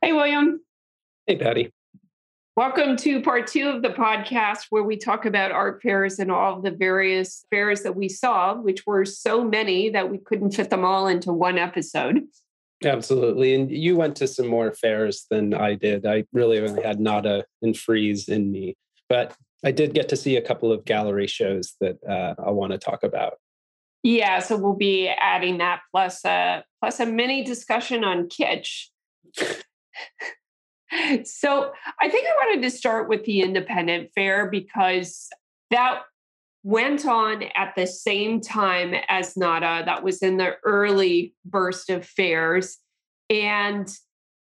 Hey, William. Hey, Patty. Welcome to part two of the podcast where we talk about art fairs and all the various fairs that we saw, which were so many that we couldn't fit them all into one episode. Absolutely. And you went to some more fairs than I did. I really only had Nada and Frieze in me, but I did get to see a couple of gallery shows that uh, I want to talk about. Yeah, so we'll be adding that plus a plus a mini discussion on kitsch. so I think I wanted to start with the independent fair because that went on at the same time as NADA. That was in the early burst of fairs. And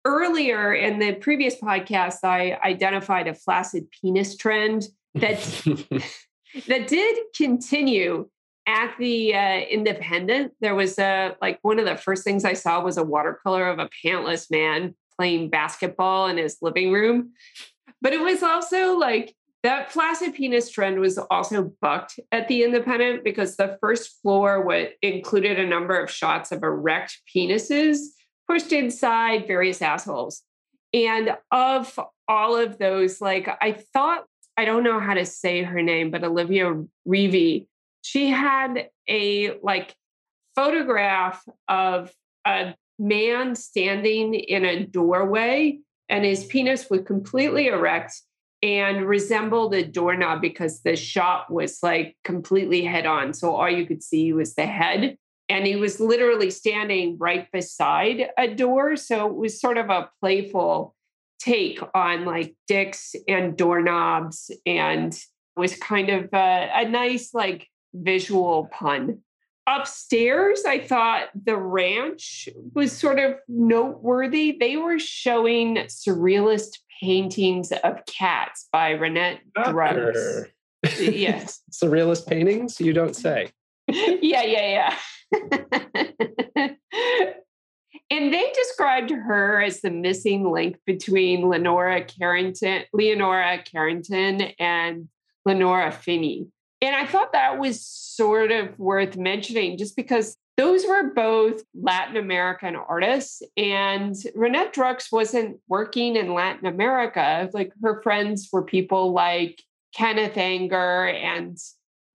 earlier in the previous podcast, I identified a flaccid penis trend that that did continue at the uh, independent. There was a like one of the first things i saw was a watercolor of a pantless man playing basketball in his living room. But it was also like that flaccid penis trend was also bucked at the independent because the first floor what included a number of shots of erect penises pushed inside various assholes and of all of those like i thought i don't know how to say her name but olivia reevy she had a like photograph of a man standing in a doorway and his penis was completely erect and resembled a doorknob because the shot was like completely head on. So all you could see was the head. And he was literally standing right beside a door. So it was sort of a playful take on like dicks and doorknobs and was kind of a, a nice like visual pun. Upstairs, I thought the ranch was sort of noteworthy. They were showing surrealist paintings of cats by Renate Druks. yes. surrealist paintings? You don't say. yeah, yeah, yeah. and they described her as the missing link between Lenora Carrington, Leonora Carrington, and Lenora Fini. And I thought that was sort of worth mentioning just because those were both Latin American artists. And Renate Druks wasn't working in Latin America. Like her friends were people like Kenneth Anger. And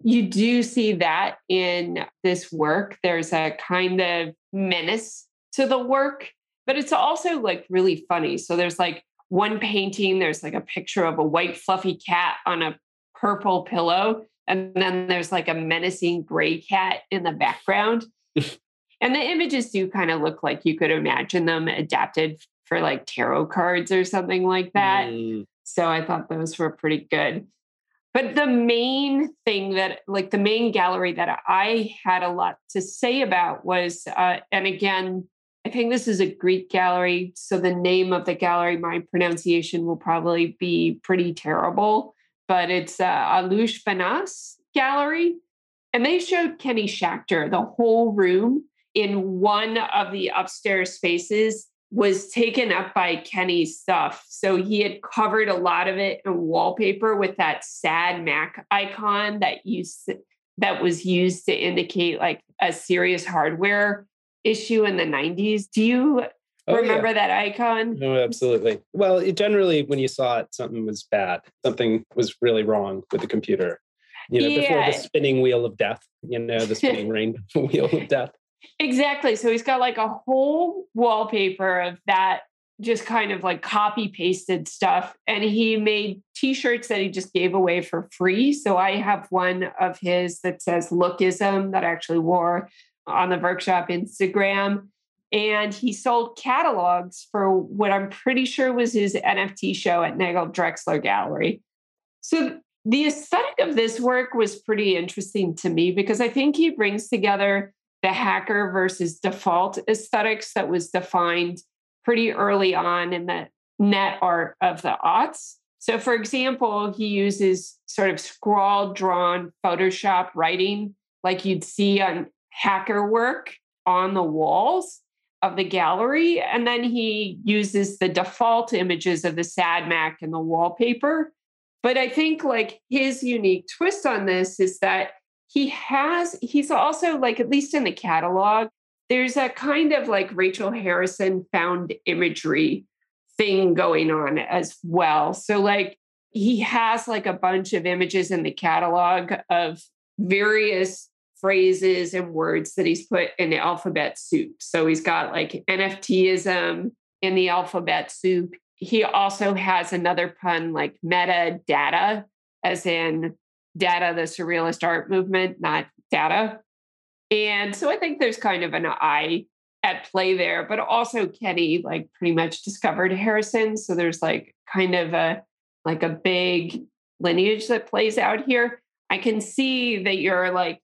you do see that in this work. There's a kind of menace to the work, but it's also like really funny. So there's like one painting, there's like a picture of a white fluffy cat on a purple pillow and then there's like a menacing gray cat in the background. and the images do kind of look like you could imagine them adapted for like tarot cards or something like that. Mm. So I thought those were pretty good. But the main thing that, like the main gallery that I had a lot to say about was, uh, and again, I think this is a Greek gallery. So the name of the gallery, my pronunciation will probably be pretty terrible but it's uh, Allouche Benias Gallery. And they showed Kenny Schachter, the whole room in one of the upstairs spaces was taken up by Kenny's stuff. So he had covered a lot of it in wallpaper with that sad Mac icon that used that was used to indicate like a serious hardware issue in the 90s. Do you Oh, Remember yeah. that icon? No, absolutely. Well, it, generally, when you saw it, something was bad. Something was really wrong with the computer. You know, yeah. before the spinning wheel of death. You know, the spinning rain wheel of death. Exactly. So he's got like a whole wallpaper of that just kind of like copy pasted stuff. And he made t shirts that he just gave away for free. So I have one of his that says Lookism that I actually wore on the workshop Instagram and he sold catalogs for what I'm pretty sure was his NFT show at Nagel Draxler Gallery. So the aesthetic of this work was pretty interesting to me because I think he brings together the hacker versus default aesthetics that was defined pretty early on in the net art of the aughts. So, for example, he uses sort of scrawled, drawn Photoshop writing like you'd see on hacker work on the walls of the gallery. And then he uses the default images of the SAD Mac and the wallpaper. But I think like his unique twist on this is that he has, he's also like, at least in the catalog, there's a kind of like Rachel Harrison found imagery thing going on as well. So, like, he has like a bunch of images in the catalog of various phrases and words that he's put in the alphabet soup. So, he's got like NFTism in the alphabet soup. He also has another pun like metadata, as in Dada, the surrealist art movement, not data. And so I think there's kind of an eye at play there, but also Kenny like pretty much discovered Harrison. So there's like kind of a like a big lineage that plays out here. I can see that your like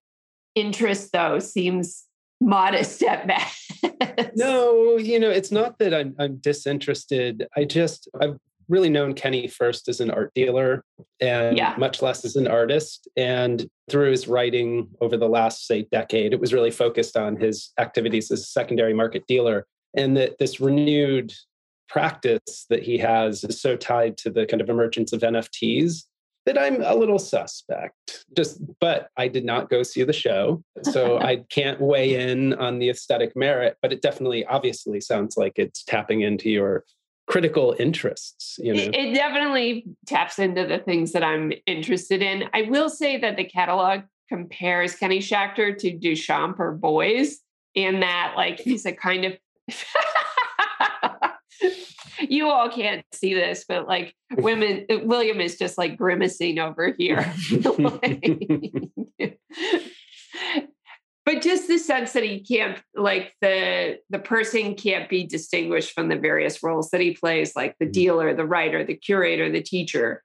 interest though seems modest at best. no, you know, it's not that I'm I'm disinterested. I just I've really known Kenny first as an art dealer and yeah. much less as an artist. And through his writing over the last, say, decade, it was really focused on his activities as a secondary market dealer. And that this renewed practice that he has is so tied to the kind of emergence of NFTs that I'm a little suspect. Just, but I did not go see the show. So I can't weigh in on the aesthetic merit, but it definitely obviously sounds like it's tapping into your critical interests you know? it, it, definitely taps into the things that i'm interested in. I will say that the catalog compares kenny schachter to duchamp or Beuys in that like he's a kind of you all can't see this but like women william is just like grimacing over here but just the sense that he can't like the the person can't be distinguished from the various roles that he plays like the mm-hmm. dealer the writer the curator the teacher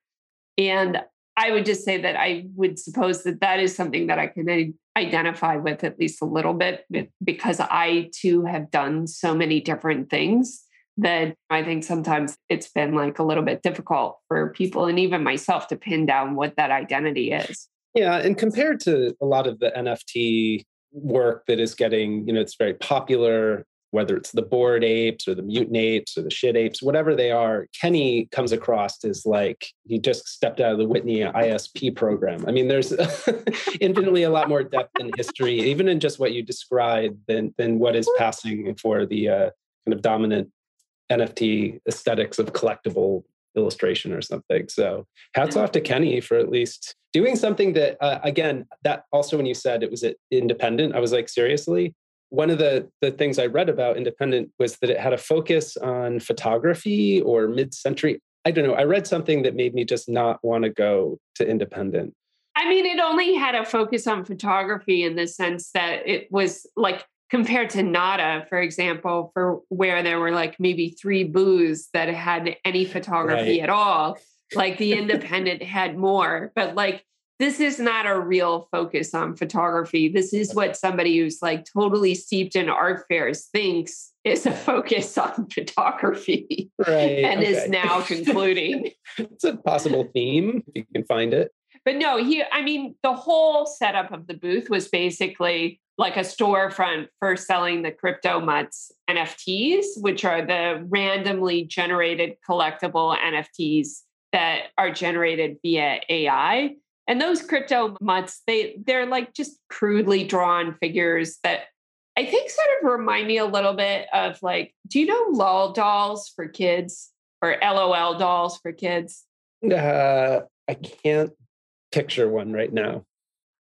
and i would just say that i would suppose that that is something that i can identify with at least a little bit because i too have done so many different things that i think sometimes it's been like a little bit difficult for people and even myself to pin down what that identity is yeah, and compared to a lot of the NFT work that is getting, you know, it's very popular, whether it's the bored apes or the mutant apes or the shit apes, whatever they are, Kenny comes across as like he just stepped out of the Whitney ISP program. I mean, there's infinitely a lot more depth in history, even in just what you described, than than what is passing for the uh, kind of dominant NFT aesthetics of collectible illustration or something. So hats off to Kenny for at least doing something that, uh, again, that also when you said it was independent, I was like, seriously? One of the, the things I read about independent was that it had a focus on photography or mid century. I don't know. I read something that made me just not want to go to independent. I mean, it only had a focus on photography in the sense that it was like compared to Nada, for example, for where there were like maybe three booths that had any photography right. at all. Like the independent had more, but like this is not a real focus on photography. This is what somebody who's like totally steeped in art fairs thinks is a focus on photography. Right. and okay. is now concluding. it's a possible theme if you can find it. But no, he I mean the whole setup of the booth was basically like a storefront for selling the crypto mutts NFTs, which are the randomly generated collectible NFTs that are generated via AI. And those crypto mutts, they they're like just crudely drawn figures that I think sort of remind me a little bit of like, do you know LOL dolls for kids or LOL dolls for kids? Uh, I can't picture one right now.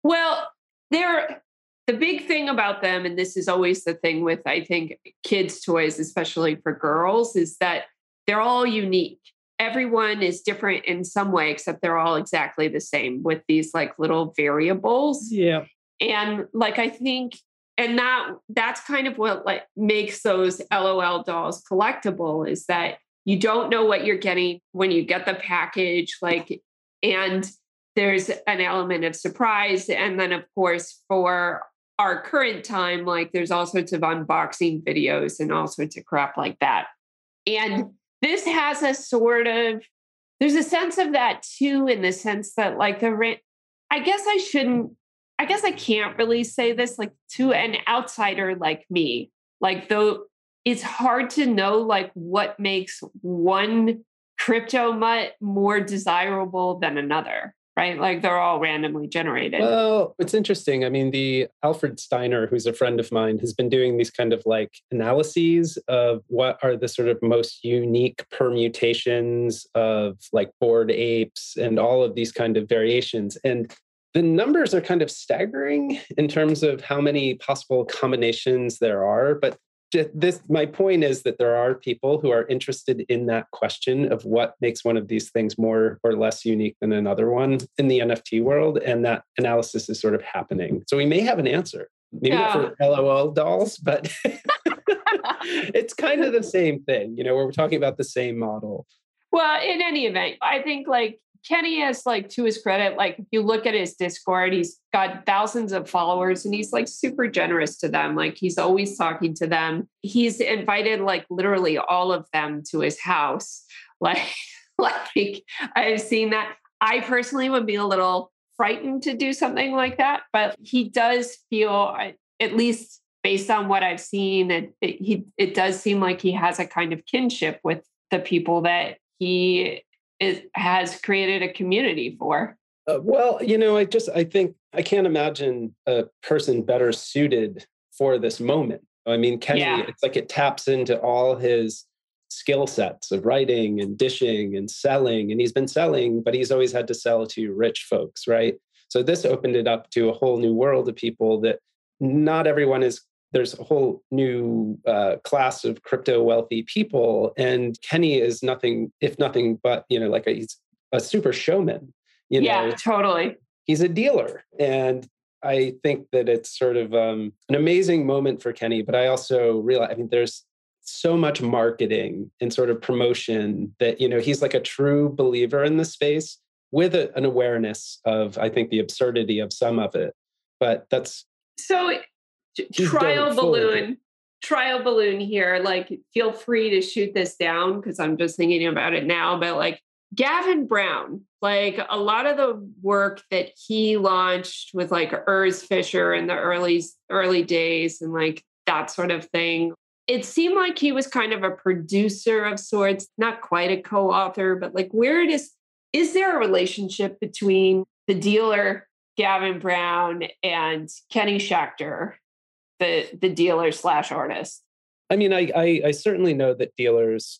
Well, they're the big thing about them, and this is always the thing with, I think, kids' toys, especially for girls, is that they're all unique. Everyone is different in some way, except they're all exactly the same with these like little variables. Yeah. And like, I think, and that that's kind of what like makes those LOL dolls collectible is that you don't know what you're getting when you get the package. Like, and there's an element of surprise. And then, of course, for our current time, like there's all sorts of unboxing videos and all sorts of crap like that. And this has a sort of, there's a sense of that too, in the sense that, like, the, I guess I shouldn't, I guess I can't really say this, like, to an outsider like me. Like, though it's hard to know, like, what makes one crypto mutt more desirable than another? Right? Like they're all randomly generated. Well, it's interesting. I mean, the Alfred Steiner, who's a friend of mine, has been doing these kind of like analyses of what are the sort of most unique permutations of like bored apes and all of these kind of variations. And the numbers are kind of staggering in terms of how many possible combinations there are but this my point is that there are people who are interested in that question of what makes one of these things more or less unique than another one in the nft world and that analysis is sort of happening. So we may have an answer. Maybe yeah. not for lol dolls but it's kind of the same thing you know where we're talking about the same model. Well in any event i think like Kenny is like to his credit, like if you look at his Discord, he's got thousands of followers and he's like super generous to them. Like he's always talking to them. He's invited like literally all of them to his house. Like, like I've seen that. I personally would be a little frightened to do something like that, but he does feel, at least based on what I've seen, it, it, he, it does seem like he has a kind of kinship with the people that he is, has created a community for? Uh, well, you know, I just I think I can't imagine a person better suited for this moment. I mean, Kenny, yeah. it's like it taps into all his skill sets of writing and dishing and selling. And he's been selling, but he's always had to sell to rich folks, right? So this opened it up to a whole new world of people that not everyone is there's a whole new uh, class of crypto wealthy people and kenny is nothing if nothing but you know like a, he's a super showman you know? yeah totally. He's a dealer and i think that it's sort of um, an amazing moment for kenny but i also realize i mean there's so much marketing and sort of promotion that you know he's like a true believer in the space with a, an awareness of i think the absurdity of some of it but that's so trial balloon trial balloon here. Like feel free to shoot this down because i'm just thinking about it now but like gavin brown like a lot of the work that he launched with like urs fischer in the early early days and like that sort of thing. It seemed like he was kind of a producer of sorts not quite a co-author but like where it is is there a relationship between the dealer gavin brown and kenny schachter the the dealer slash artist? I mean, I, I, I certainly know that dealers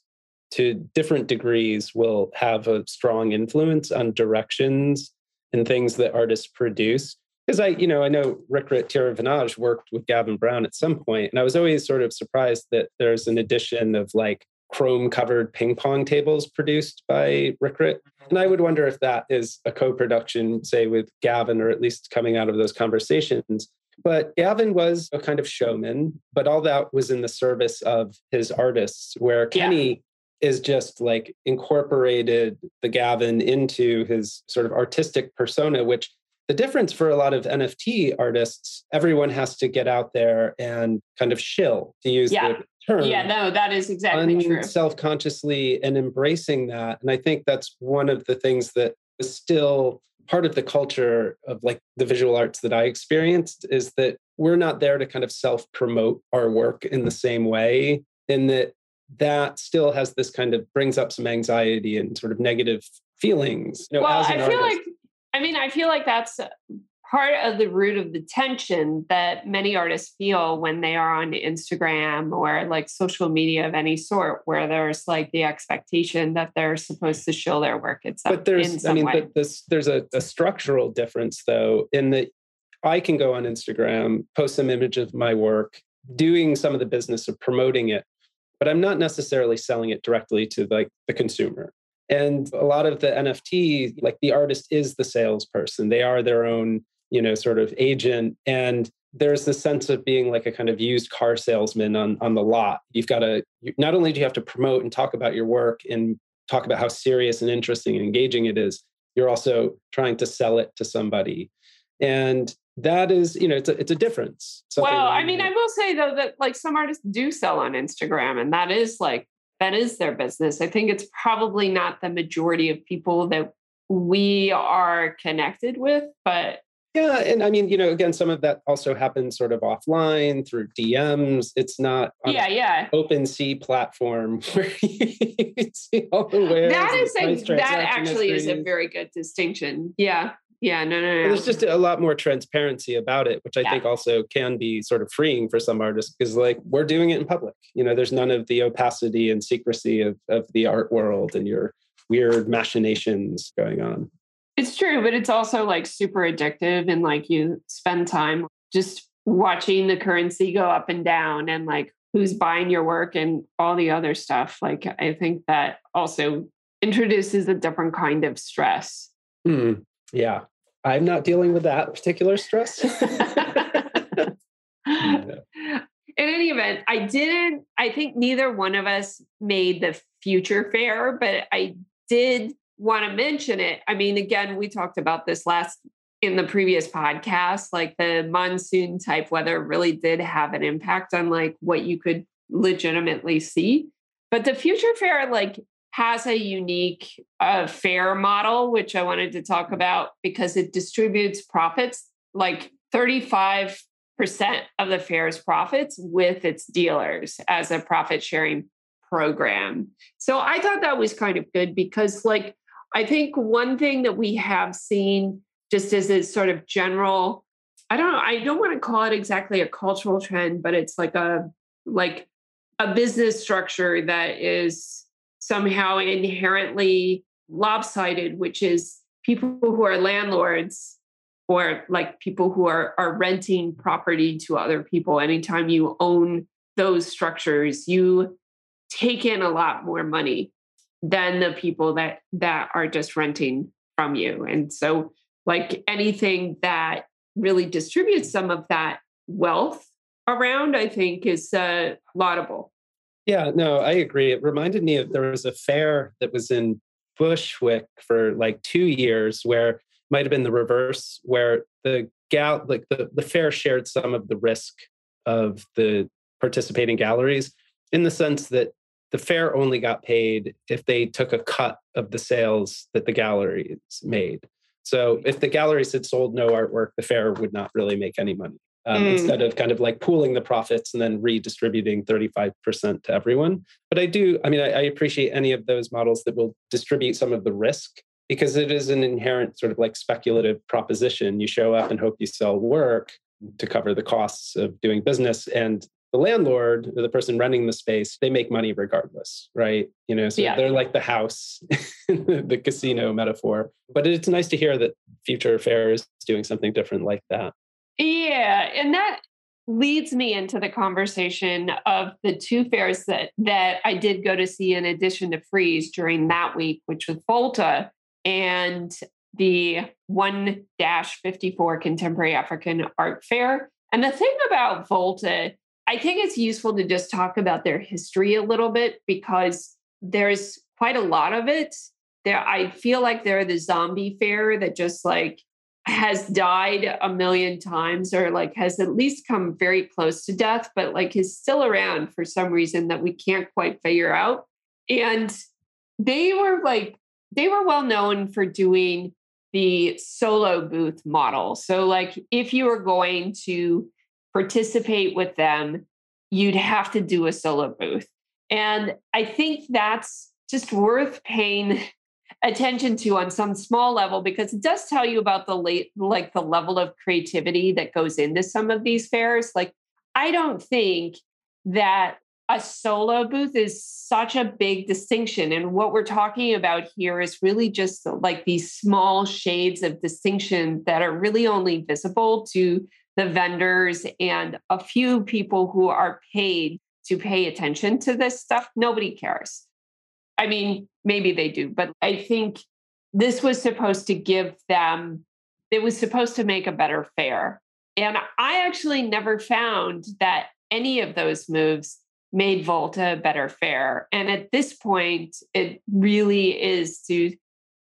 to different degrees will have a strong influence on directions and things that artists produce. Because I, you know, I know Rirkrit Tiravanija worked with Gavin Brown at some point, and I was always sort of surprised that there's an edition of like chrome covered ping pong tables produced by Rick Rirkrit. Mm-hmm. And I would wonder if that is a co production, say, with Gavin, or at least coming out of those conversations. But Gavin was a kind of showman, but all that was in the service of his artists, where Kenny yeah. is just like incorporated the Gavin into his sort of artistic persona, which the difference for a lot of NFT artists, everyone has to get out there and kind of shill, to use yeah. the term. Yeah, no, that is exactly un- true. Self consciously and embracing that. And I think that's one of the things that is still part of the culture of like the visual arts that I experienced is that we're not there to kind of self promote our work in the same way, in that that still has this kind of brings up some anxiety and sort of negative feelings. You know, well, I feel artist. like, I mean, I feel like that's uh, part of the root of the tension that many artists feel when they are on Instagram or like social media of any sort, where there's like the expectation that they're supposed to show their work. It's but there's, I mean, this, there's a, a structural difference though, in that I can go on Instagram, post some image of my work, doing some of the business of promoting it, but I'm not necessarily selling it directly to like the consumer. And a lot of the NFT, like the artist is the salesperson. They are their own you know sort of agent and there's this sense of being like a kind of used car salesman on on the lot. You've got to not only do you have to promote and talk about your work and talk about how serious and interesting and engaging it is you're also trying to sell it to somebody. And that is you know it's a, it's a difference well i mean i will say though that like some artists do sell on instagram and that is like that is their business. I think it's probably not the majority of people that we are connected with but Yeah, and I mean, you know, again, some of that also happens sort of offline through DMs. It's not yeah, yeah, OpenSea platform where you see all the wares. That is a, that actually is a very good distinction. Yeah. Yeah, no, no, no. There's just a lot more transparency about it, which I yeah. think also can be sort of freeing for some artists because, like, we're doing it in public. You know, there's none of the opacity and secrecy of, of the art world and your weird machinations going on. It's true, but it's also like super addictive and like you spend time just watching the currency go up and down and like who's buying your work and all the other stuff. Like I think that also introduces a different kind of stress. Mm, yeah. I'm not dealing with that particular stress. In any event, I didn't, I think neither one of us made the future fair, but I did want to mention it. I mean, again, we talked about this last in the previous podcast, like the monsoon type weather really did have an impact on like what you could legitimately see. But the future fair like has a unique uh, fair model, which I wanted to talk about because it distributes profits like 35% of the fair's profits with its dealers as a profit sharing program. So I thought that was kind of good because, like, I think one thing that we have seen just as a sort of general, I don't know, I don't want to call it exactly a cultural trend, but it's like a like a business structure that is somehow inherently lopsided, which is people who are landlords or like people who are are renting property to other people. Anytime you own those structures, you take in a lot more money than the people that that are just renting from you. And so like anything that really distributes some of that wealth around i think is uh, laudable. Yeah no i agree. It reminded me of there was a fair that was in bushwick for like two years where might have been the reverse where the gal like the, the fair shared some of the risk of the participating galleries in the sense that the fair only got paid if they took a cut of the sales that the galleries made. So if the galleries had sold no artwork, the fair would not really make any money. Um, mm. Instead of kind of like pooling the profits and then redistributing 35% to everyone. But I do, I mean, I, I appreciate any of those models that will distribute some of the risk because it is an inherent sort of like speculative proposition. You show up and hope you sell work to cover the costs of doing business. And the landlord or the person renting the space they make money regardless right you know so yeah. they're like the house the casino metaphor but it's nice to hear that future fair is doing something different like that yeah and that leads me into the conversation of the two fairs that that I did go to see in addition to Frieze during that week, which was Volta and the 1-54 Contemporary African Art Fair. And the thing about Volta I think it's useful to just talk about their history a little bit because there's quite a lot of it. There, I feel like they're the zombie fair that just like has died a million times or like has at least come very close to death, but like is still around for some reason that we can't quite figure out. And they were like, they were well known for doing the solo booth model. So, like, if you were going to participate with them, you'd have to do a solo booth. And I think that's just worth paying attention to on some small level because it does tell you about the late like the level of creativity that goes into some of these fairs like i don't think that a solo booth is such a big distinction and what we're talking about here is really just like these small shades of distinction that are really only visible to the vendors and a few people who are paid to pay attention to this stuff, nobody cares. I mean, maybe they do, but I think this was supposed to give them, it was supposed to make a better fair. And I actually never found that any of those moves made Volta a better fair. And at this point, it really is to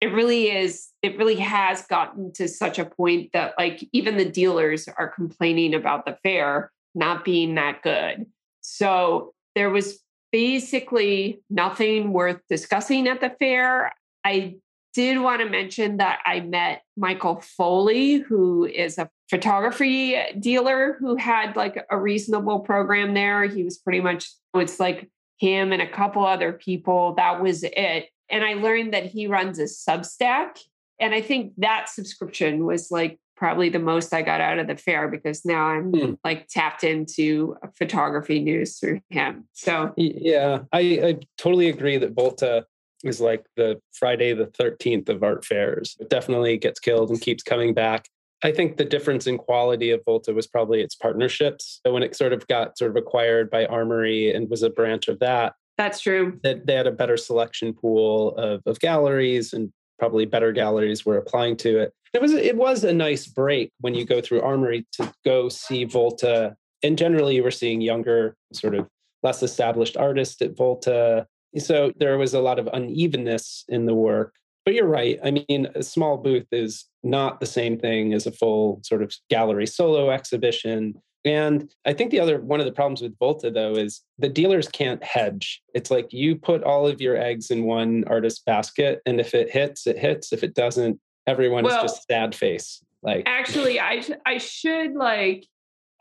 it really is it really has gotten to such a point that like even the dealers are complaining about the fair not being that good so there was basically nothing worth discussing at the fair i did want to mention that I met Michael Foley, who is a photography dealer who had like a reasonable program there. He was pretty much, it's like him and a couple other people. That was it. And I learned that he runs a Substack. And I think that subscription was like probably the most I got out of the fair because now I'm hmm. like tapped into photography news through him. So yeah, I, I totally agree that Volta is like the Friday the 13th of art fairs. It definitely gets killed and keeps coming back. I think the difference in quality of Volta was probably its partnerships. So when it sort of got sort of acquired by Armory and was a branch of that, that's true. That they had a better selection pool of, of galleries and probably better galleries were applying to it. It was it was a nice break when you go through Armory to go see Volta. And generally you were seeing younger, sort of less established artists at Volta. So there was a lot of unevenness in the work. But you're right. I mean, a small booth is not the same thing as a full sort of gallery solo exhibition. And I think the other one of the problems with Volta though is the dealers can't hedge. It's like you put all of your eggs in one artist basket, and if it hits, it hits. If it doesn't, everyone well, is just sad face. Like actually, I I should like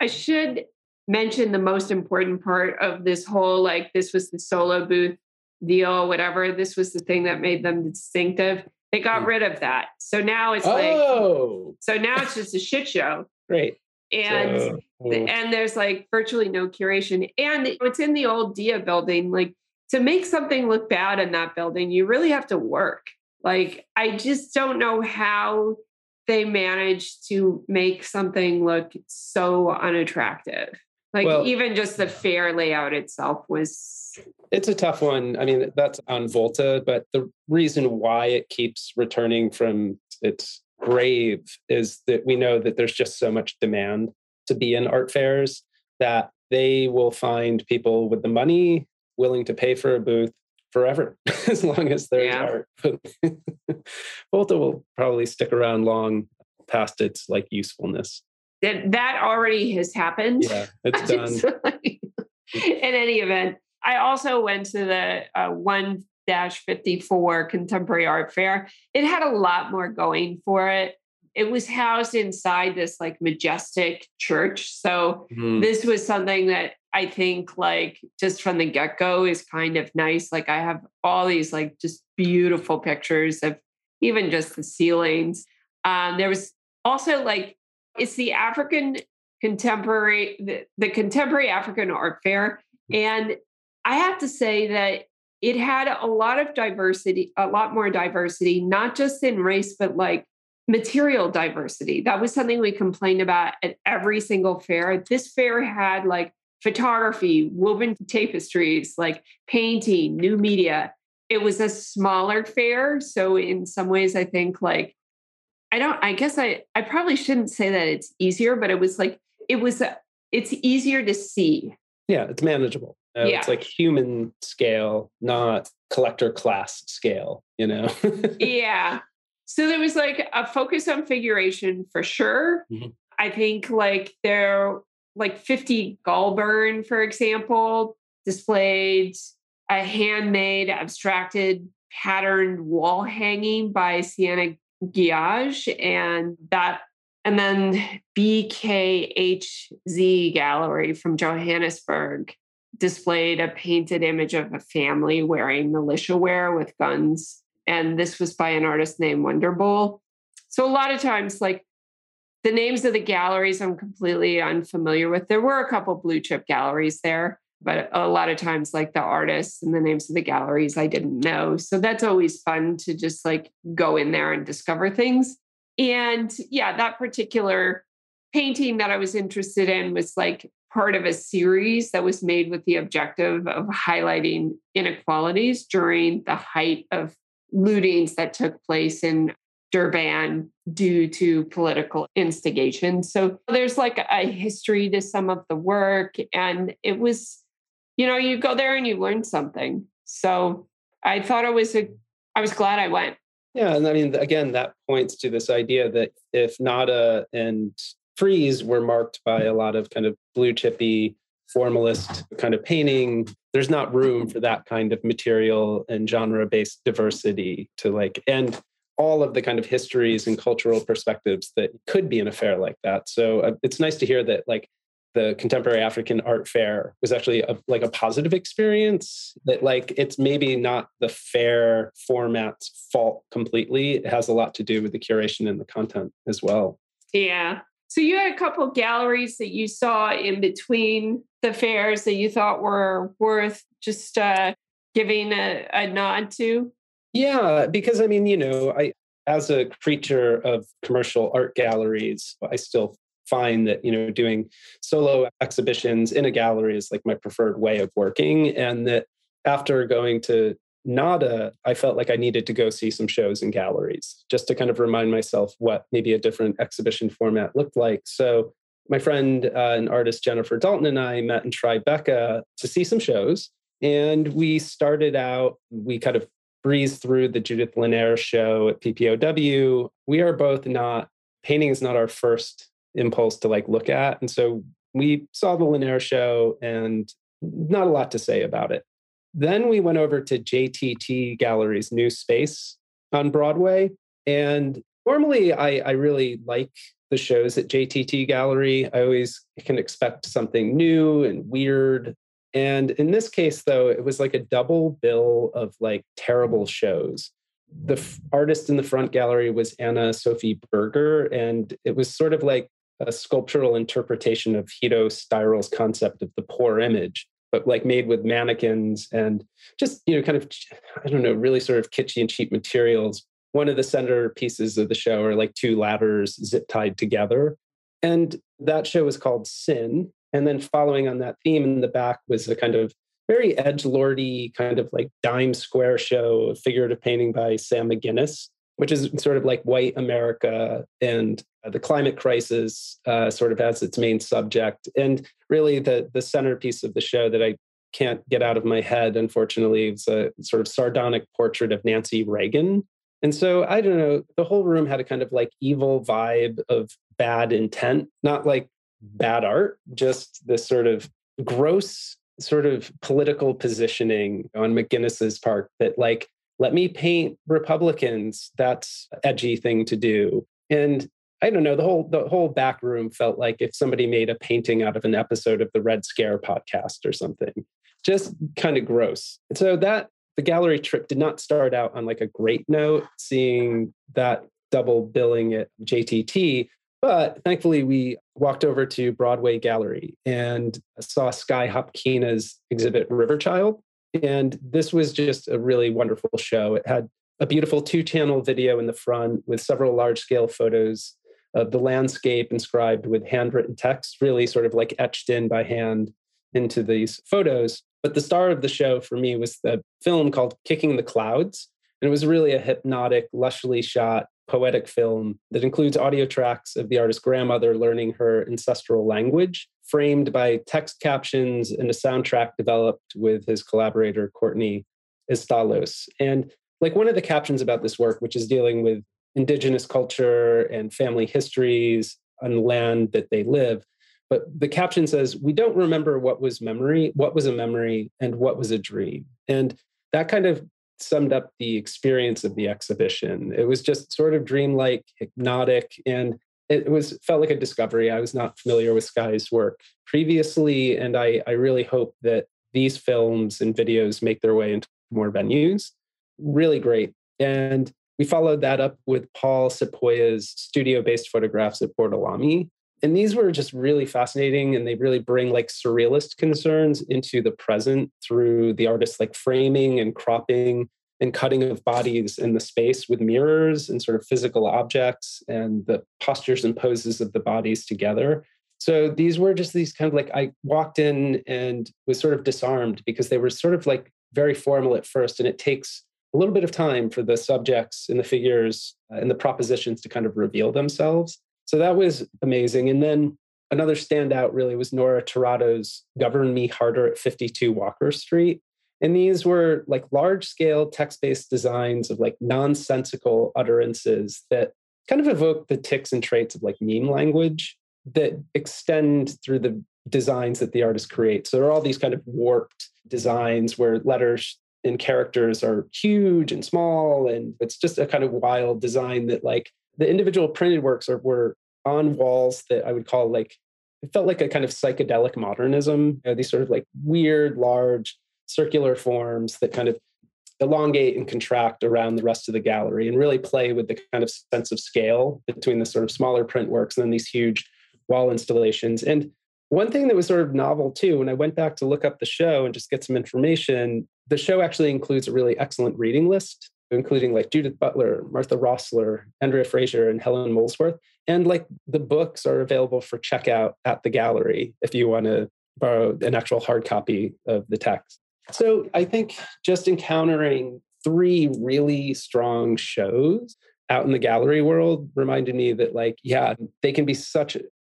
I should mention the most important part of this whole like this was the solo booth deal, whatever. This was the thing that made them distinctive. They got mm. rid of that. So now it's oh. like so now it's just a shit show. Great and so, hmm. and there's like virtually no curation. And it's in the old dia building like to make something look bad in that building you really have to work. Like i just don't know how they managed to make something look so unattractive. Like well, even just the fair layout itself was it's a tough one. I mean that's on volta but the reason why it keeps returning from its grave is that we know that there's just so much demand to be in art fairs that they will find people with the money willing to pay for a booth forever as long as there's yeah. art. Volta will probably stick around long past its like usefulness. That that already has happened. Yeah, it's done. in any event, I also went to the uh, one 54 Contemporary Art Fair. It had a lot more going for it. It was housed inside this like majestic church. So mm. this was something that I think like just from the get-go is kind of nice. Like I have all these like just beautiful pictures of even just the ceilings. Um, there was also like it's the African contemporary the, the contemporary African art fair. And I have to say that it had a lot of diversity, a lot more diversity, not just in race, but like material diversity. That was something we complained about at every single fair. This fair had like photography, woven tapestries, like painting, new media. It was a smaller fair. So, in some ways, I think like, I don't, I guess I, I probably shouldn't say that it's easier, but it was like, it was, it's easier to see. Yeah, it's manageable. Uh, yeah. It's like human scale, not collector class scale, you know? yeah. So there was like a focus on figuration for sure. Mm-hmm. I think like there like 50 Golborne, for example, displayed a handmade abstracted patterned wall hanging by Sienna Guillage and that and then BKHZ Gallery from Johannesburg displayed a painted image of a family wearing militia wear with guns. And this was by an artist named Wonder Buhle. So a lot of times, like the names of the galleries, I'm completely unfamiliar with. There were a couple blue chip galleries there, but a lot of times, like the artists and the names of the galleries, I didn't know. So that's always fun to just like go in there and discover things. And yeah, that particular painting that I was interested in was like part of a series that was made with the objective of highlighting inequalities during the height of lootings that took place in Durban due to political instigation. So there's like a history to some of the work. And it was, you know, you go there and you learn something. So I thought it was a, I was glad I went. Yeah. And I mean, again, that points to this idea that if Nada and Frieze were marked by a lot of kind of blue chippy formalist kind of painting there's not room for that kind of material and genre based diversity to like and all of the kind of histories and cultural perspectives that could be in a fair like that. So uh, it's nice to hear that like the contemporary African art fair was actually a, like a positive experience. That like it's maybe not the fair format's fault completely. It has a lot to do with the curation and the content as well. Yeah. So you had a couple galleries that you saw in between the fairs that you thought were worth just uh, giving a, a nod to. Yeah, because I mean, you know, I as a creature of commercial art galleries, I still find that you know doing solo exhibitions in a gallery is like my preferred way of working and that after going to nada i felt like i needed to go see some shows and galleries just to kind of remind myself what maybe a different exhibition format looked like so my friend uh, and artist jennifer dalton and i met in tribeca to see some shows and we started out we kind of breezed through the judith linhares show at ppow we are both not painting is not our first impulse to like look at. And so we saw the Linhares show and not a lot to say about it. Then we went over to JTT Gallery's new space on Broadway. And normally I, I really like the shows at JTT Gallery. I always can expect something new and weird. And in this case, though, it was like a double bill of like terrible shows. The f- artist in the front gallery was Anna Sophie Berger, and it was sort of like a sculptural interpretation of Hito Steyerl's concept of the poor image, but like made with mannequins and just, you know, kind of, I don't know, really sort of kitschy and cheap materials. One of the center pieces of the show are like two ladders zip tied together. And that show was called Sin. And then following on that theme in the back was a kind of very edge lordy kind of like dime square show, figurative painting by Sam McKinniss, which is sort of like white America and the climate crisis uh, sort of as its main subject. And really, the the centerpiece of the show that I can't get out of my head, unfortunately, is a sort of sardonic portrait of Nancy Reagan. And so I don't know, the whole room had a kind of like evil vibe of bad intent, not like bad art, just this sort of gross sort of political positioning on McKinniss's part that like let me paint Republicans. That's edgy thing to do. And I don't know, the whole the whole back room felt like if somebody made a painting out of an episode of the Red Scare podcast or something. Just kind of gross. And so that the gallery trip did not start out on like a great note, seeing that double billing at JTT. But thankfully, we walked over to Broadway Gallery and saw Sky Hopinka's exhibit Riverchild. And this was just a really wonderful show. It had a beautiful two channel video in the front with several large scale photos of the landscape inscribed with handwritten text, really sort of like etched in by hand into these photos. But the star of the show for me was the film called Kicking the Clouds. And it was really a hypnotic, lushly shot, poetic film that includes audio tracks of the artist's grandmother learning her ancestral language, framed by text captions and a soundtrack developed with his collaborator, Courtney Estalos. And like one of the captions about this work, which is dealing with indigenous culture and family histories on the land that they live. But the caption says, We don't remember what was memory, what was a memory, and what was a dream. And that kind of summed up the experience of the exhibition. It was just sort of dreamlike, hypnotic, and it was felt like a discovery. I was not familiar with Sky's work previously, and I, I really hope that these films and videos make their way into more venues. Really great. And we followed that up with Paul Sepuya's studio based photographs at Bortolami. And these were just really fascinating and they really bring like surrealist concerns into the present through the artist's like framing and cropping and cutting of bodies in the space with mirrors and sort of physical objects and the postures and poses of the bodies together. So these were just these kind of like I walked in and was sort of disarmed because they were sort of like very formal at first and it takes a little bit of time for the subjects and the figures and the propositions to kind of reveal themselves. So that was amazing. And then another standout really was Nora Turato's Govern Me Harder at 52 Walker Street. And these were like large scale text based designs of like nonsensical utterances that kind of evoke the ticks and traits of like meme language that extend through the designs that the artist creates. So there are all these kind of warped designs where letters and characters are huge and small. And it's just a kind of wild design that, like, the individual printed works are, were on walls that I would call like, it felt like a kind of psychedelic modernism. You know, these sort of like weird, large, circular forms that kind of elongate and contract around the rest of the gallery and really play with the kind of sense of scale between the sort of smaller print works and then these huge wall installations. And one thing that was sort of novel too, when I went back to look up the show and just get some information, the show actually includes a really excellent reading list, including like Judith Butler, Martha Rosler, Andrea Fraser, and Helen Molesworth. And like the books are available for checkout at the gallery if you want to borrow an actual hard copy of the text. So I think just encountering three really strong shows out in the gallery world reminded me that like yeah they can be such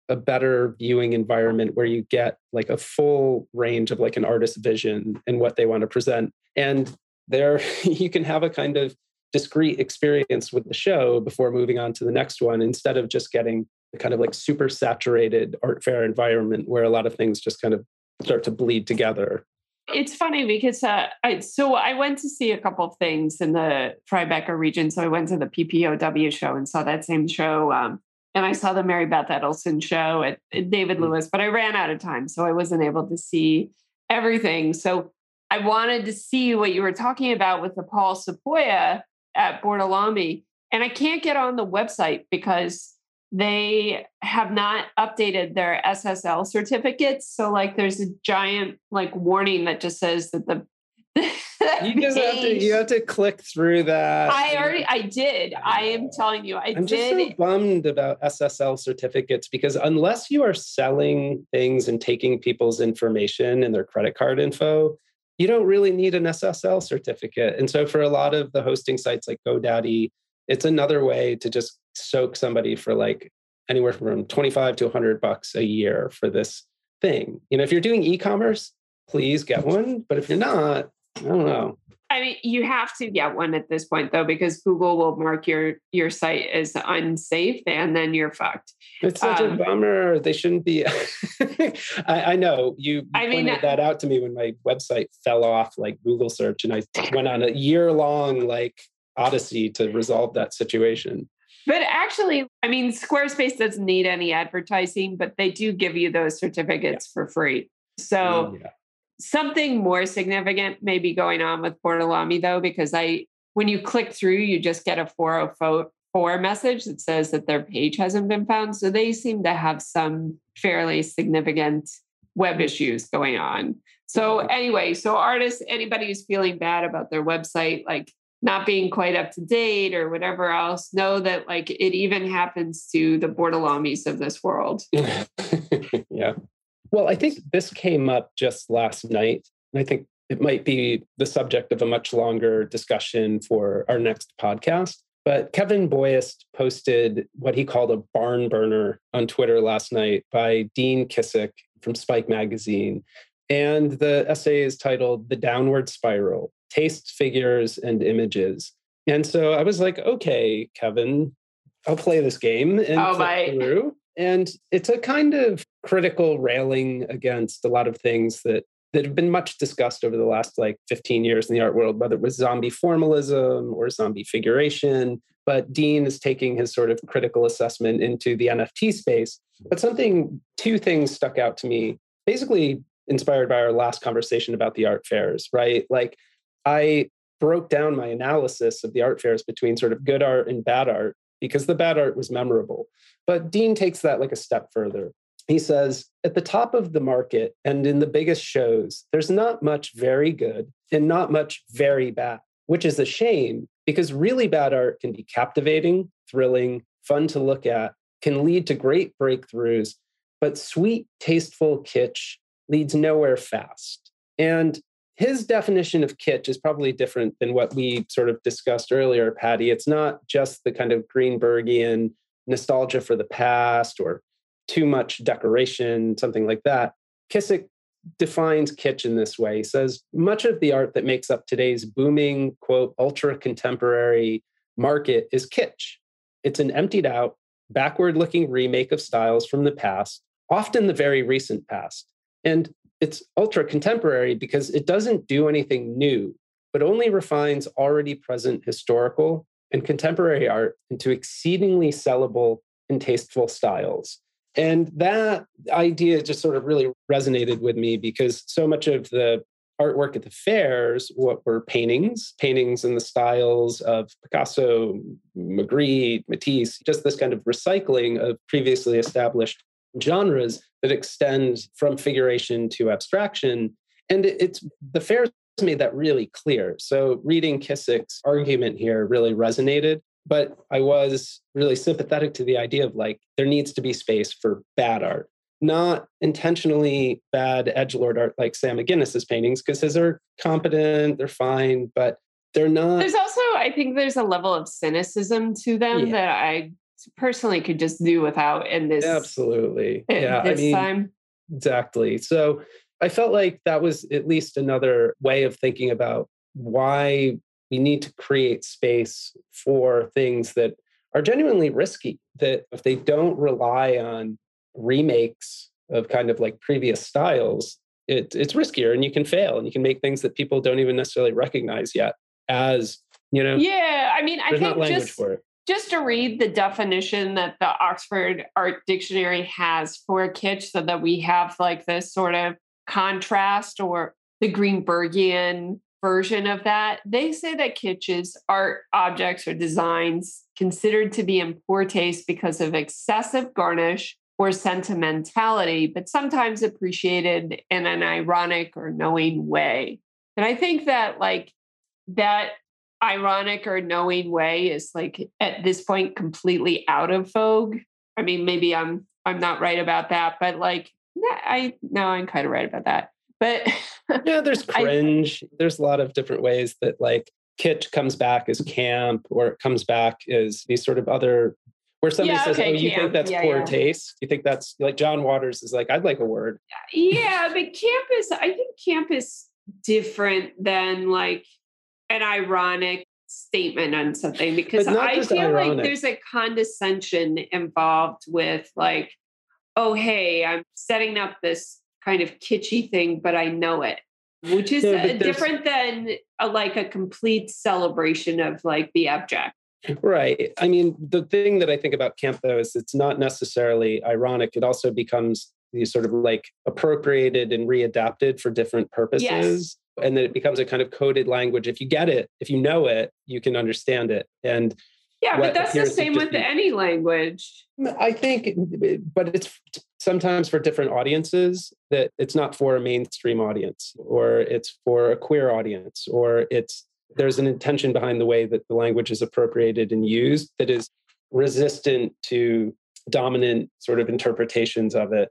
a better viewing environment where you get like a full range of like an artist's vision and what they want to present and there you can have a kind of discrete experience with the show before moving on to the next one instead of just getting the kind of like super saturated art fair environment where a lot of things just kind of start to bleed together it's funny because uh, I so I went to see a couple of things in the Tribeca region. So I went to the PPOW show and saw that same show. Um, and I saw the Mary Beth Edelson show at, at David mm. Lewis, but I ran out of time. So I wasn't able to see everything. So I wanted to see what you were talking about with the Paul Sepuya at Bortolami. And I can't get on the website because they have not updated their SSL certificates. So like there's a giant like warning that just says that the you just have to you have to click through that. I already I did. I am telling you, I I'm did. just so bummed about SSL certificates because unless you are selling things and taking people's information and their credit card info, you don't really need an SSL certificate. And so for a lot of the hosting sites like GoDaddy, it's another way to just soak somebody for like anywhere from 25 to 100 bucks a year for this thing. You know, if you're doing e-commerce, please get one, but if you're not, I don't know. I mean, you have to get one at this point though, because Google will mark your your site as unsafe, and then you're fucked. It's such um, a bummer. They shouldn't be. I, I, know you, I pointed mean, that out to me when my website fell off like Google search, and I went on a year long like odyssey to resolve that situation. But actually, I mean, Squarespace doesn't need any advertising, but they do give you those certificates yeah. for free. So mm, yeah. Something more significant may be going on with Bortolami though, because I when you click through, you just get a 404 message that says that their page hasn't been found. So they seem to have some fairly significant web issues going on. So anyway, so artists, anybody who's feeling bad about their website, like not being quite up to date or whatever else, know that like it even happens to the Bortolamis of this world. yeah. Well, I think this came up just last night. And I think it might be the subject of a much longer discussion for our next podcast. But Kevin Buist posted what he called a barn burner on Twitter last night by Dean Kissick from Spike Magazine. And the essay is titled The Downward Spiral taste figures and images. And so I was like, okay, Kevin, I'll play this game and oh, through. And it's a kind of critical railing against a lot of things that that have been much discussed over the last like 15 years in the art world, whether it was zombie formalism or zombie figuration. But Dean is taking his sort of critical assessment into the NFT space. But something, two things stuck out to me, basically inspired by our last conversation about the art fairs, right? Like I broke down my analysis of the art fairs between sort of good art and bad art because the bad art was memorable. But Dean takes that like a step further. He says, at the top of the market and in the biggest shows, there's not much very good and not much very bad, which is a shame because really bad art can be captivating, thrilling, fun to look at, can lead to great breakthroughs, but sweet, tasteful kitsch leads nowhere fast. And his definition of kitsch is probably different than what we sort of discussed earlier, Patty. It's not just the kind of Greenbergian nostalgia for the past or too much decoration, something like that. Kissick defines kitsch in this way. He says much of the art that makes up today's booming, quote, ultra contemporary market is kitsch. It's an emptied out, backward looking remake of styles from the past, often the very recent past. And it's ultra contemporary because it doesn't do anything new. but only refines already present historical and contemporary art into exceedingly sellable and tasteful styles. And that idea just sort of really resonated with me because so much of the artwork at the fairs what were paintings paintings in the styles of picasso magritte matisse just this kind of recycling of previously established genres that extend from figuration to abstraction and it's the fairs made that really clear so reading Kissick's argument here really resonated but i was really sympathetic to the idea of like there needs to be space for bad art not intentionally bad edge lord art like Sam McKinniss's paintings because his are competent, they're fine, but they're not. There's also, I think, there's a level of cynicism to them yeah. that I personally could just do without in this. Absolutely, yeah. This I mean, time, exactly. So I felt like that was at least another way of thinking about why we need to create space for things that are genuinely risky. That if they don't rely on remakes of kind of like previous styles, it, it's riskier and you can fail and you can make things that people don't even necessarily recognize yet as, you know. Yeah. I mean, I think just, just to read the definition that the Oxford Art Dictionary has for kitsch so that we have like this sort of contrast or the Greenbergian version of that. They say that kitsch is art objects or designs considered to be in poor taste because of excessive garnish, or sentimentality, but sometimes appreciated in an ironic or knowing way. And I think that, like, that ironic or knowing way is like at this point completely out of vogue. I mean, maybe I'm I'm not right about that, but like I no, I'm kind of right about that. But yeah, there's cringe. I, there's a lot of different ways that like kitsch comes back as camp or it comes back as these sort of other where somebody yeah, says, okay, "Oh, you camp. think that's yeah, poor yeah. taste? You think that's like John Waters is like, I'd like a word." Yeah, but camp is. I think camp is different than like an ironic statement on something because I feel ironic. like there's a condescension involved with like, "Oh, hey, I'm setting up this kind of kitschy thing, but I know it." Which is uh, different than a, like a complete celebration of like the abject. Right. I mean, the thing that I think about camp though is it's not necessarily ironic. It also becomes these sort of like appropriated and readapted for different purposes. Yes. And then it becomes a kind of coded language. If you get it, if you know it, you can understand it. And yeah, but that's the same with be, any language. I think, but it's sometimes for different audiences that it's not for a mainstream audience or it's for a queer audience or it's there's an intention behind the way that the language is appropriated and used that is resistant to dominant sort of interpretations of it.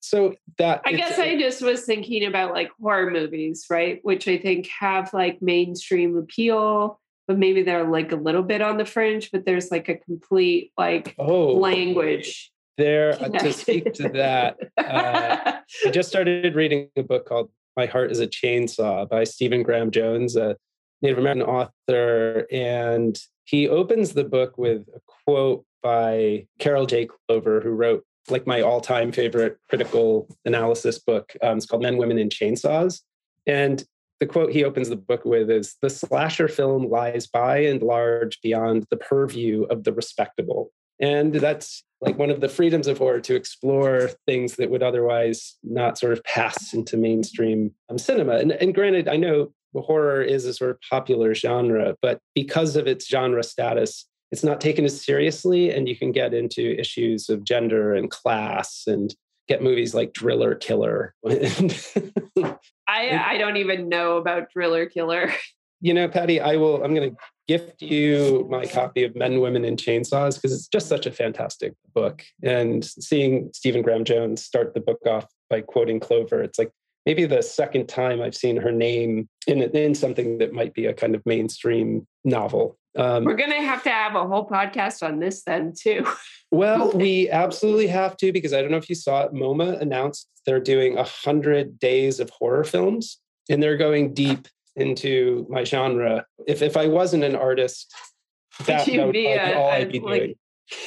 So that I guess I just was thinking about like horror movies, right? Which I think have like mainstream appeal, but maybe they're like a little bit on the fringe, but there's like a complete like oh, language. There uh, to speak to that, uh, I just started reading a book called My Heart is a Chainsaw by Stephen Graham Jones, a Native American author, and he opens the book with a quote by Carol J. Clover, who wrote like my all-time favorite critical analysis book. Um, it's called Men, Women, and Chainsaws. And the quote he opens the book with is The slasher film lies by and large beyond the purview of the respectable. And that's like one of the freedoms of horror to explore things that would otherwise not sort of pass into mainstream um, cinema. And, and granted, I know horror is a sort of popular genre, but because of its genre status, it's not taken as seriously, and you can get into issues of gender and class and get movies like Driller Killer. I I don't even know about Driller Killer. You know, Patty, I will. I'm going to gift you my copy of Men, Women, and Chainsaws because it's just such a fantastic book. And seeing Stephen Graham Jones start the book off by quoting Clover, it's like maybe the second time I've seen her name in in something that might be a kind of mainstream novel. Um, We're going to have to have a whole podcast on this then too. well, we absolutely have to because I don't know if you saw it. MoMA announced they're doing a hundred days of horror films, and they're going deep into my genre. If if I wasn't an artist, that, that would be a, all I'd be like... doing.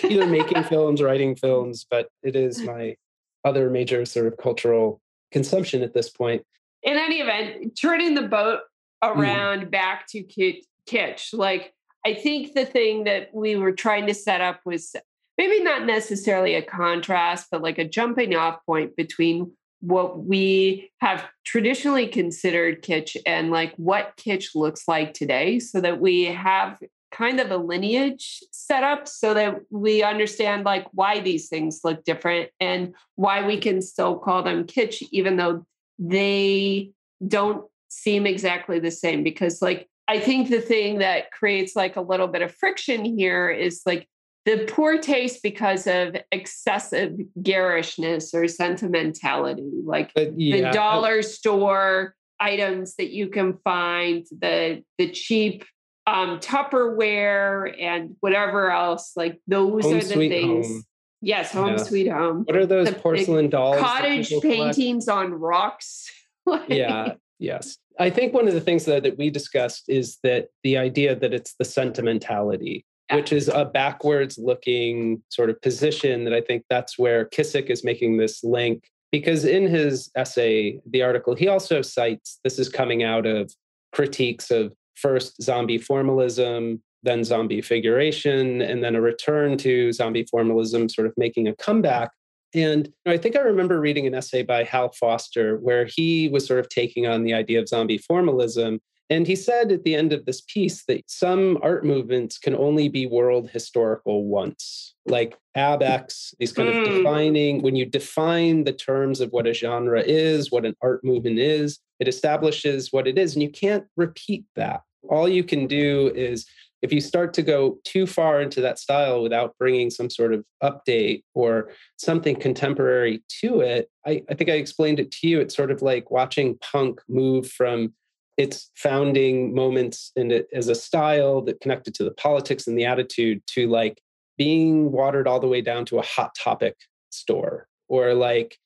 Either making films, writing films, but it is my other major sort of cultural consumption at this point. In any event, turning the boat around mm. back to kitsch. Like, I think the thing that we were trying to set up was maybe not necessarily a contrast, but like a jumping off point between what we have traditionally considered kitsch and like what kitsch looks like today so that we have kind of a lineage set up so that we understand like why these things look different and why we can still call them kitsch even though they don't seem exactly the same. Because like i think the thing that creates like a little bit of friction here is like the poor taste because of excessive garishness or sentimentality, like yeah. the dollar store items that you can find, the the cheap um, Tupperware and whatever else. Like those are the things. Home. Yes, home yeah. sweet home. What are those the, porcelain dolls? Cottage paintings collect? on rocks. yeah. Yes. I think one of the things that, that we discussed is that the idea that it's the sentimentality which is a backwards looking sort of position that I think that's where Kissick is making this link. Because in his essay, the article, he also cites this is coming out of critiques of first zombie formalism, then zombie figuration, and then a return to zombie formalism, sort of making a comeback. And I think I remember reading an essay by Hal Foster where he was sort of taking on the idea of zombie formalism and he said at the end of this piece that some art movements can only be world historical once, like ABEX, these kind mm. of defining, when you define the terms of what a genre is, what an art movement is, it establishes what it is. And you can't repeat that. All you can do is if you start to go too far into that style without bringing some sort of update or something contemporary to it, I, I think I explained it to you. It's sort of like watching punk move from its founding moments and it as a style that connected to the politics and the attitude to like being watered all the way down to a hot topic store or like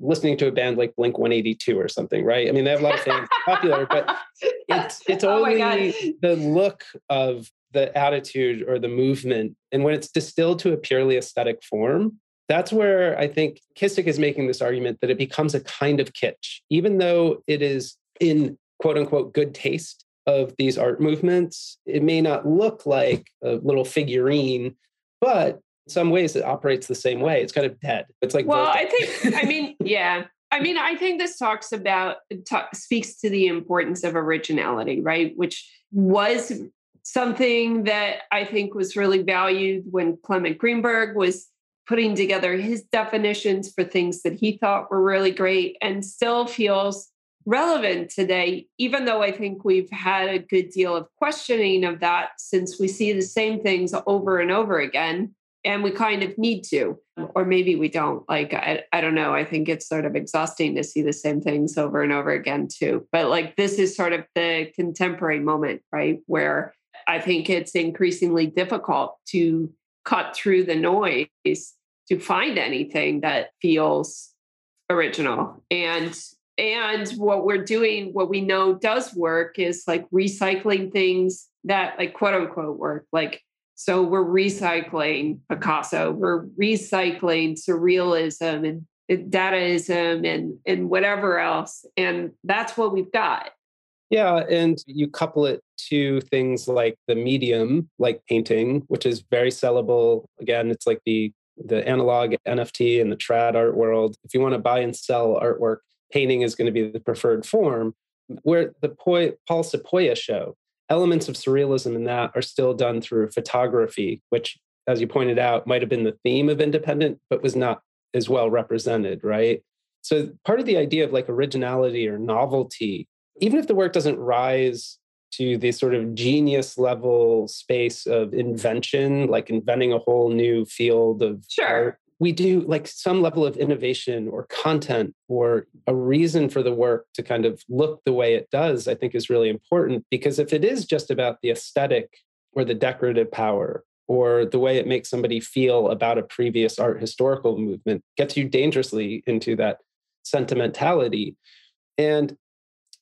listening to a band like Blink 182 or something, right? I mean, they have a lot of fans popular, but it's it's oh only oh the look of the attitude or the movement. And when it's distilled to a purely aesthetic form, that's where I think Kissick is making this argument that it becomes a kind of kitsch, even though it is in quote unquote good taste of these art movements. It may not look like a little figurine, but in some ways it operates the same way. It's kind of dead. It's like well, I think I mean, yeah. I mean, I think this talks about talk, speaks to the importance of originality, right? Which was something that I think was really valued when Clement Greenberg was putting together his definitions for things that he thought were really great and still feels relevant today, even though I think we've had a good deal of questioning of that since we see the same things over and over again. And we kind of need to, or maybe we don't. Like, I, I don't know. I think it's sort of exhausting to see the same things over and over again, too. But like, this is sort of the contemporary moment, right? Where I think it's increasingly difficult to cut through the noise to find anything that feels original. And and what we're doing what we know does work is like recycling things that like quote unquote work like so we're recycling picasso we're recycling surrealism and dadaism and and whatever else and that's what we've got yeah and you couple it to things like the medium like painting which is very sellable again it's like the the analog nft and the trad art world if you want to buy and sell artwork painting is going to be the preferred form. Where the Paul Sepuya show, elements of surrealism in that are still done through photography, which, as you pointed out, might have been the theme of independent, but was not as well represented, right? So part of the idea of like originality or novelty, even if the work doesn't rise to the sort of genius level space of invention, like inventing a whole new field of sure. art, we do like some level of innovation or content or a reason for the work to kind of look the way it does, I think is really important. Because if it is just about the aesthetic or the decorative power or the way it makes somebody feel about a previous art historical movement, gets you dangerously into that sentimentality. And,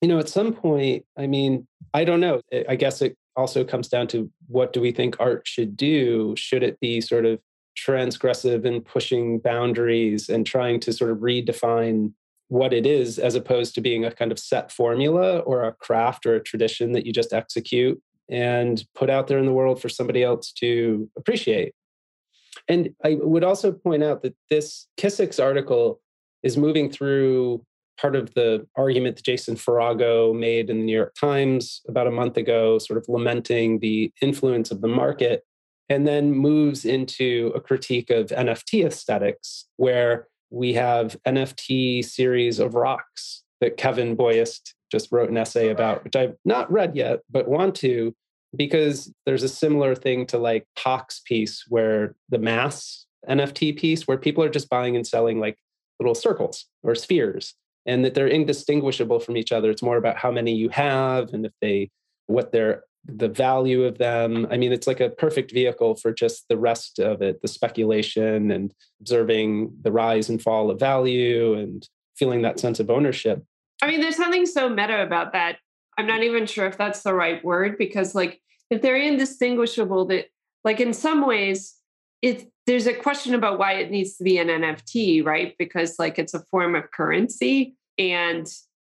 you know, at some point, I mean, I don't know. Eh, I guess it also comes down to what do we think art should do? Should it be sort of transgressive and pushing boundaries and trying to sort of redefine what it is as opposed to being a kind of set formula or a craft or a tradition that you just execute and put out there in the world for somebody else to appreciate. And I would also point out that this Kissick's article is moving through part of the argument that Jason Farago made in the New York Times about a month ago, sort of lamenting the influence of the market, and then moves into a critique of NFT aesthetics, where we have NFT series of rocks that Kevin Buist just wrote an essay about, which I've not read yet, but want to, because there's a similar thing to like Pak's piece, where the mass NFT piece, where people are just buying and selling like little circles or spheres, and that they're indistinguishable from each other. It's more about how many you have and if they, what their the value of them. I mean, it's like a perfect vehicle for just the rest of it the speculation and observing the rise and fall of value and feeling that sense of ownership. I mean, there's something so meta about that. I'm not even sure if that's the right word because, like, if they're indistinguishable, that, like, in some ways, it there's a question about why it needs to be an NFT, right? Because, like, it's a form of currency. And,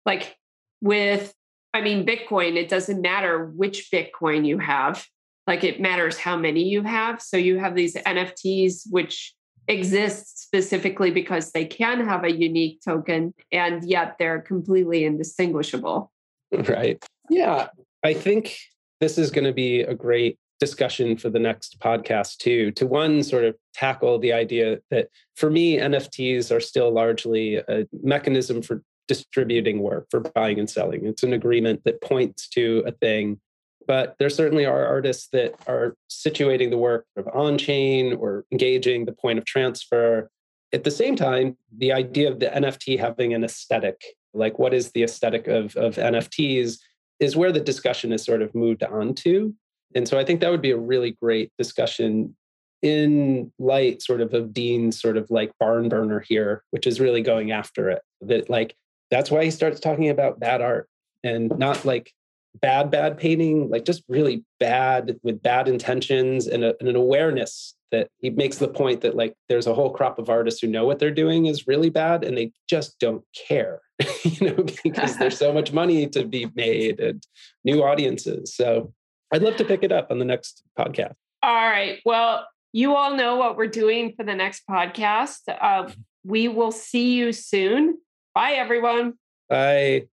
like, with I mean, Bitcoin, it doesn't matter which Bitcoin you have, like it matters how many you have. So you have these NFTs, which exist specifically because they can have a unique token, and yet they're completely indistinguishable. Right. Yeah. I think this is going to be a great discussion for the next podcast too to one sort of tackle the idea that for me nfts are still largely a mechanism for distributing work for buying and selling. It's an agreement that points to a thing. But there certainly are artists that are situating the work on chain or engaging the point of transfer. At the same time, the idea of the NFT having an aesthetic, like what is the aesthetic of, of NFTs, is where the discussion is sort of moved on to. And so I think that would be a really great discussion in light sort of of Dean's sort of like barn burner here, which is really going after it. That like that's why he starts talking about bad art and not like bad bad painting like just really bad with bad intentions and, a, and, an awareness that he makes the point that like there's a whole crop of artists who know what they're doing is really bad and they just don't care you know because there's so much money to be made and new audiences so i'd love to pick it up on the next podcast. All right. Well you all know what we're doing for the next podcast. Uh, we will see you soon. Bye, everyone. Bye.